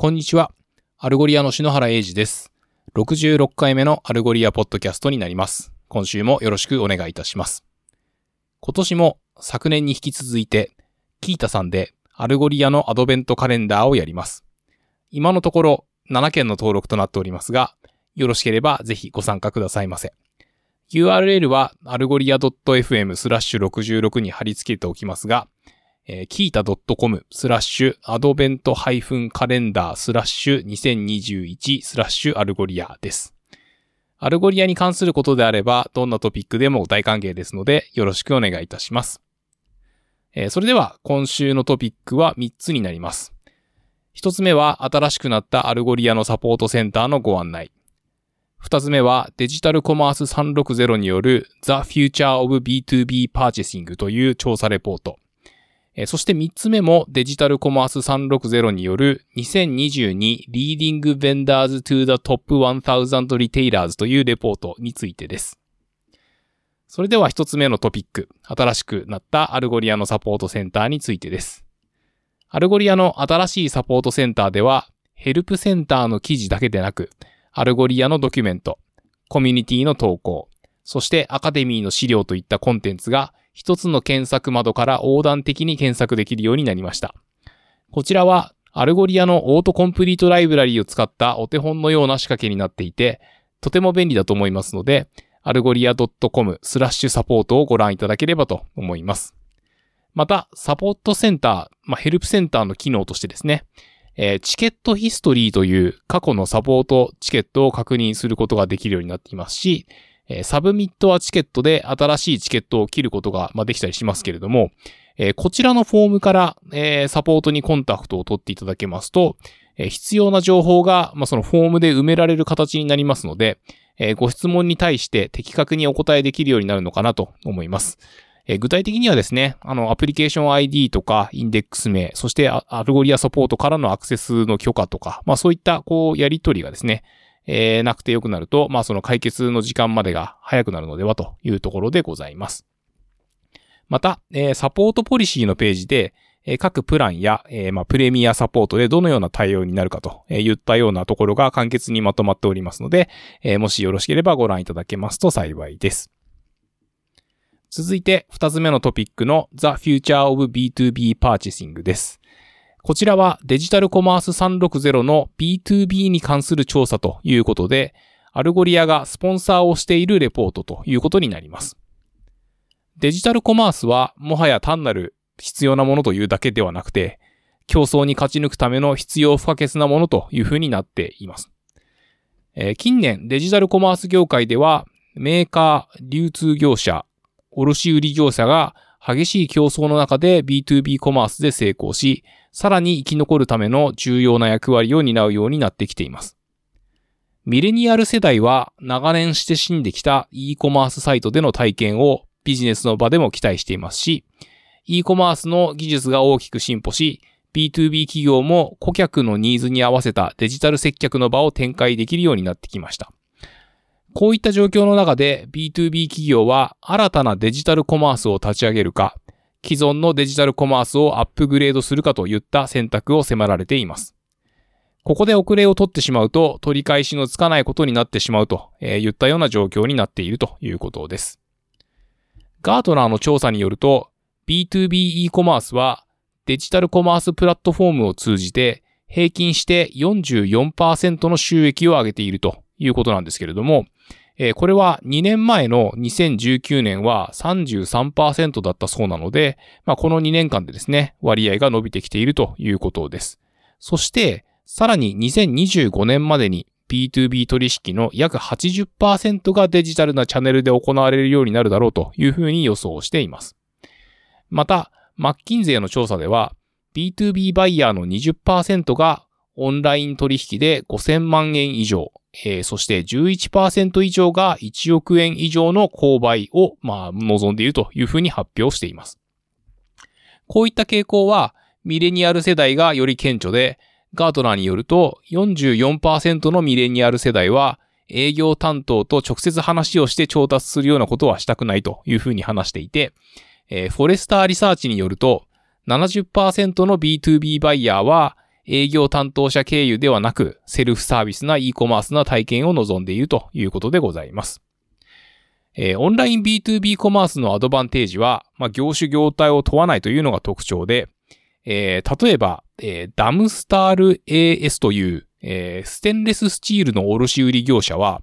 こんにちは。 Algolia の篠原英二です。66回目の Algolia ポッドキャストになります。今週もよろしくお願いいたします。今年も昨年に引き続いて、 Qiita さんで Algolia のアドベントカレンダーをやります。今のところ7件の登録となっておりますが、よろしければぜひご参加くださいませ。URL はアルゴリア .fm スラッシュ66に貼り付けておきますが、えー、 Qiita .com スラッシュ advent ハイフン calendar スラッシュ2021スラッシュ Algolia です。 Algolia に関することであれば、どんなトピックでも大歓迎ですので、よろしくお願いいたします。えーそれでは、今週のトピックは3つになります。1つ目は、新しくなった Algolia のサポートセンターのご案内。2つ目は、 Digital Commerce 360による The Future of B2B Purchasing という調査レポート。そして3つ目も Digital Commerce 360による2022 Leading Vendors to the Top 1000 Retailers というレポートについてです。それでは1つ目のトピック、新しくなった Algolia のサポートセンターについてです。 Algolia の新しいサポートセンターでは、ヘルプセンターの記事だけでなく、 Algolia のドキュメント、コミュニティの投稿、そしてアカデミーの資料といったコンテンツが一つの検索窓から横断的に検索できるようになりました。こちらは Algolia の Autocomplete ライブラリを使ったお手本のような仕掛けになっていて、とても便利だと思いますので、アルゴリア .com スラッシュサポートをご覧いただければと思います。また、サポートセンター、まあ、ヘルプセンターの機能としてですね、えー Ticket History という過去のサポートチケットを確認することができるようになっていますし、え Submit a ticket で新しいチケットを切ることが、ま、できたりしますけれども、えこちらのフォームから、えサポートにコンタクトを取っていただけますと、え必要な情報が、ま、そのフォームで埋められる形になりますので、えご質問に対して的確にお答えできるようになるのかなと思います。え具体的にはですね、あの、アプリケーション ID とか、インデックス名、そしてア Algolia サポートからのアクセスの許可とか、まあそういった、こう、やり取りがですね、えーなくてよくなると、まあその解決の時間までが早くなるのではというところでございます。また、えーサポートポリシーのページで、えー各プランや、えーまあ、プレミアサポートでどのような対応になるかとえー言ったようなところが簡潔にまとまっておりますので、えーもしよろしければご覧いただけますと幸いです。続いて、二つ目のトピックの The Future of B2B Purchasing です。こちらは Digital Commerce 360の B2B に関する調査ということで、 Algolia がスポンサーをしているレポートということになります。デジタルコマースはもはや単なる必要なものというだけではなくて、競争に勝ち抜くための必要不可欠なものというふうになっています。えー近年デジタルコマース業界ではメーカー、流通業者、卸売業者が激しい競争の中で B2B コマースで成功し、さらに生き残るための重要な役割を担うようになってきています。ミレニアル世代は長年して死んできた e コマースサイトでの体験をビジネスの場でも期待していますし、e コマースの技術が大きく進歩し、B2B 企業も顧客のニーズに合わせたデジタル接客の場を展開できるようになってきました。こういった状況の中で B2B 企業は新たなデジタルコマースを立ち上げるか、既存のデジタルコマースをアップグレードするかといった選択を迫られています。ここで遅れを取ってしまうと取り返しのつかないことになってしまうとえー言ったような状況になっているということです。ガートナーの調査によると B2B e コマースはデジタルコマースプラットフォームを通じて平均して44%の収益を上げているということなんですけれども、えーこれは2年前の2019年は33%だったそうなので、まあ、この2年間でですね、割合が伸びてきているということです。そして、さらに2025年までに B2B 取引の約80%がデジタルなチャンネルで行われるようになるだろうというふうに予想しています。また、マッキンゼーの調査では、B2B バイヤーの20%がオンライン取引で5000万円以上、えーそして11%以上が1億円以上の購買を、まあ、望んでいるというふうに発表しています。こういった傾向は、ミレニアル世代がより顕著で、ガートナーによると44%のミレニアル世代は営業担当と直接話をして調達するようなことはしたくないというふうに話していて、えーフォレスターリサーチによると70%の B2B バイヤーは営業担当者経由ではなく、セルフサービスな e コマースな体験を望んでいるということでございます。えー、オンライン B2B コマースのアドバンテージは、まあ、業種業態を問わないというのが特徴で、えー、例えば、えー、ダムスタール AS という、えー、ステンレススチールの卸売業者は、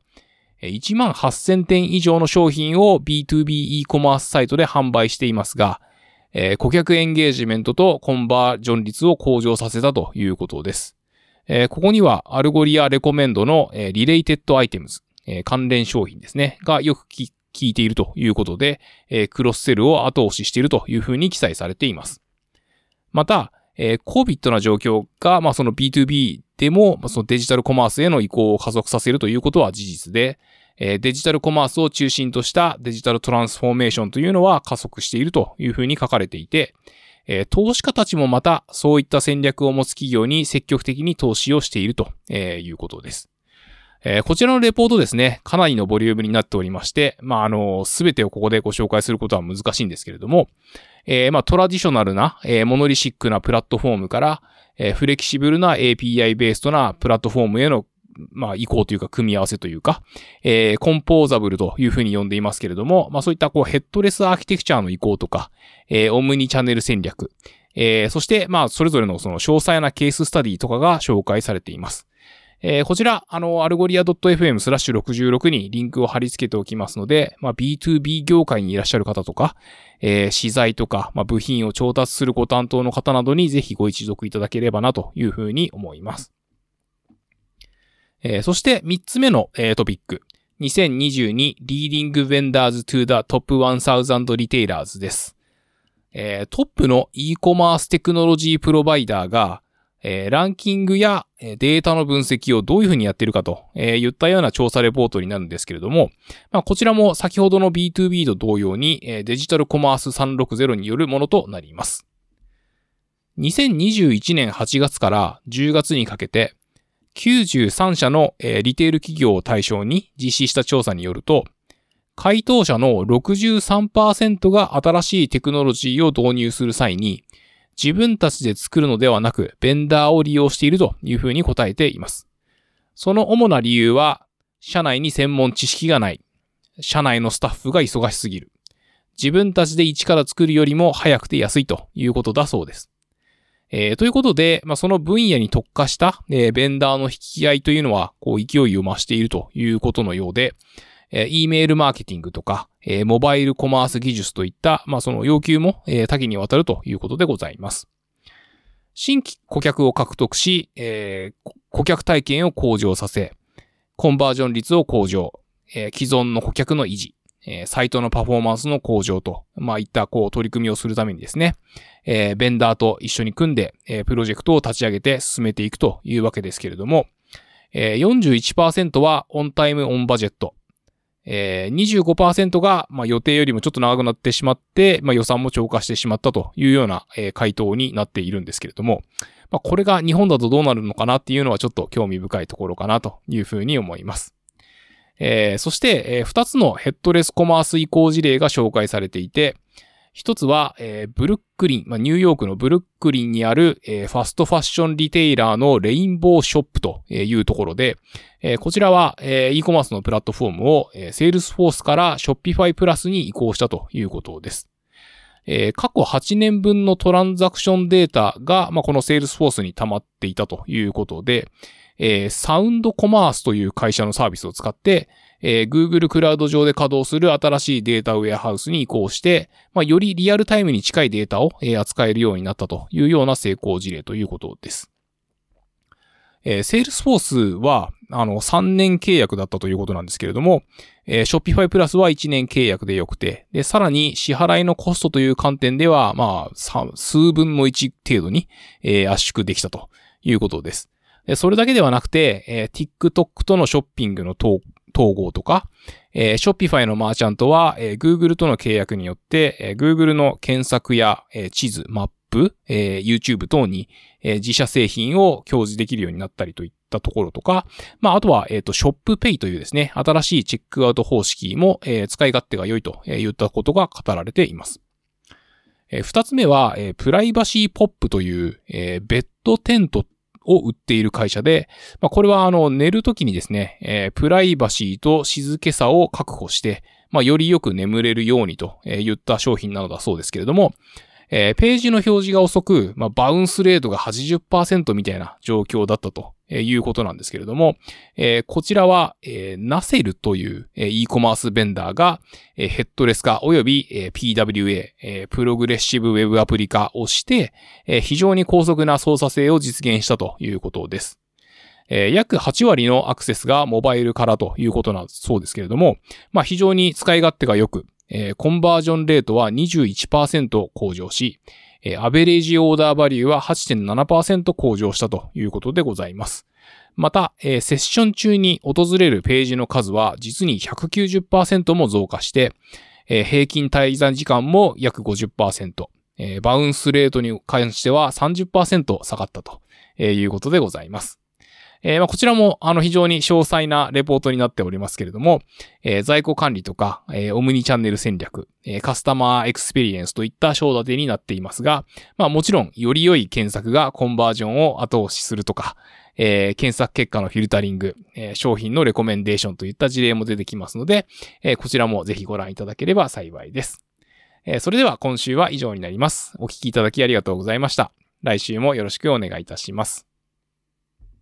1万8000点以上の商品を B2B e コマースサイトで販売していますが、えー、顧客エンゲージメントとコンバージョン率を向上させたということです。えー、ここには Algolia Recommend の、えー、 Related Items、えー、関連商品ですね、がよく効いているということで、えー、クロスセルを後押ししているというふうに記載されています。また、えー、COVID な状況が、まあ、その B2B でも、そのデジタルコマースへの移行を加速させるということは事実で、え、デジタルコマースを中心としたデジタルトランスフォーメーションというのは加速しているというふうに書かれていて、え、投資家たちもまたそういった戦略を持つ企業に積極的に投資をしているということです。え、こちらのレポートですね、かなりのボリュームになっておりまして、まあ、あの、すべてをここでご紹介することは難しいんですけれども、えー、まあ、トラディショナルな、えー、モノリシックなプラットフォームから、えー、フレキシブルな API ベーストなプラットフォームへのまあ、移行というか、組み合わせというか、えー、 composable というふうに呼んでいますけれども、まあ、そういった、こう、ヘッドレスアーキテクチャの移行とか、えー、オムニチャンネル戦略、えー、そして、まあ、それぞれのその詳細なケーススタディとかが紹介されています。えー、こちら、あの、 Algolia .fm スラッシュ66にリンクを貼り付けておきますので、まあ、B2B 業界にいらっしゃる方とか、えー、資材とか、まあ、部品を調達するご担当の方などにぜひご一読いただければなというふうに思います。えー、そして3つ目の、えー、トピック。2022 Leading Vendors to the Top 1000 Retailers です。えー、トップの e コマーステクノロジープロバイダーが、えー、ランキングやデータの分析をどういうふうにやってるかと、えー、言ったような調査レポートになるんですけれども、まあ、こちらも先ほどの B2B と同様に、えー、デジタルコマース360によるものとなります。2021年8月から10月にかけて、93社の、え、リテール企業を対象に実施した調査によると、回答者の63%が新しいテクノロジーを導入する際に、自分たちで作るのではなく、ベンダーを利用しているというふうに答えています。その主な理由は、社内に専門知識がない。社内のスタッフが忙しすぎる。自分たちで一から作るよりも早くて安いということだそうです。えー、ということで、まあ、その分野に特化した、えー、ベンダーの引き合いというのは、こう、勢いを増しているということのようで、えー、E メールマーケティングとか、えー、モバイルコマース技術といった、まあ、その要求も、えー、多岐にわたるということでございます。新規顧客を獲得し、えー、顧客体験を向上させ、コンバージョン率を向上、えー、既存の顧客の維持、えー、サイトのパフォーマンスの向上と、まあ、いったこう取り組みをするためにですね、えー、ベンダーと一緒に組んで、えー、プロジェクトを立ち上げて進めていくというわけですけれども、えー、41%はオンタイムオンバジェット、えー、25%が、まあ、予定よりもちょっと長くなってしまって、まあ、予算も超過してしまったというような、えー、回答になっているんですけれども、まあ、これが日本だとどうなるのかなっていうのはちょっと興味深いところかなというふうに思います。えー、そして、えー、2つのヘッドレスコマース移行事例が紹介されていて、一つは、えー、ブルックリン、まあ、ニューヨークのブルックリンにある、えー、ファストファッションリテイラーの Rainbow Shops というところで、えー、こちらは、えー、e コマースのプラットフォームを、えー、 Salesforce から Shopify Plus に移行したということです。えー、過去8年分のトランザクションデータが、まあ、この Salesforce に溜まっていたということで、えー、サウンドコマースという会社のサービスを使って、えー、Google クラウド上で稼働する新しいデータウェアハウスに移行して、まあ、よりリアルタイムに近いデータを、えー、扱えるようになったというような成功事例ということです。えー、Salesforce は、あの、3年契約だったということなんですけれども、えー、Shopify プラスは1年契約でよくて、で、さらに支払いのコストという観点では、まあ、数分の1程度に、えー、圧縮できたということです。それだけではなくて、えー、TikTok とのショッピングの統合とか、えー、Shopify のマーチャントは、えー、Google との契約によって、えー、Google の検索や、えー、地図、マップ、えー、YouTube 等に、えー、自社製品を表示できるようになったりといったところとか、まあ、あとは、えっ、ー、と、ショップペイというですね、新しいチェックアウト方式も、えー、使い勝手が良いと言ったことが語られています。えー、二つ目は、えー、プライバシーポップという、えー、ベッドテントを売っている会社で、まあ、これはあの、寝るときにですね、えー、プライバシーと静けさを確保して、まあ、よりよく眠れるようにと言った商品なのだそうですけれども、えー、ページの表示が遅く、まあ、バウンスレートが80%みたいな状況だったと。いうことなんですけれども、え、こちらは、え、ナセルという、えー、e コマースベンダーが、え、ヘッドレス化及び、え、PWA、え、プログレッシブウェブアプリ化をして、え、非常に高速な操作性を実現したということです。え、約8割のアクセスがモバイルからということなんそうですけれども、まあ非常に使い勝手が良く、え、コンバージョンレートは21%向上し、えー、アベレージオーダーバリューは8.7%向上したということでございます。また、えー、セッション中に訪れるページの数は実に190%も増加して、えー、平均滞在時間も約50%、えー、バウンスレートに関しては30%下がったということでございます。えー、まあ、こちらも、あの、非常に詳細なレポートになっておりますけれども、えー、在庫管理とか、えー、オムニチャンネル戦略、えカスタマーエクスペリエンスといった章立てになっていますが、まあ、もちろん、より良い検索がコンバージョンを後押しするとか、え検索結果のフィルタリング、え商品のレコメンデーションといった事例も出てきますので、えこちらもぜひご覧いただければ幸いです。えそれでは今週は以上になります。お聞きいただきありがとうございました。来週もよろしくお願いいたします。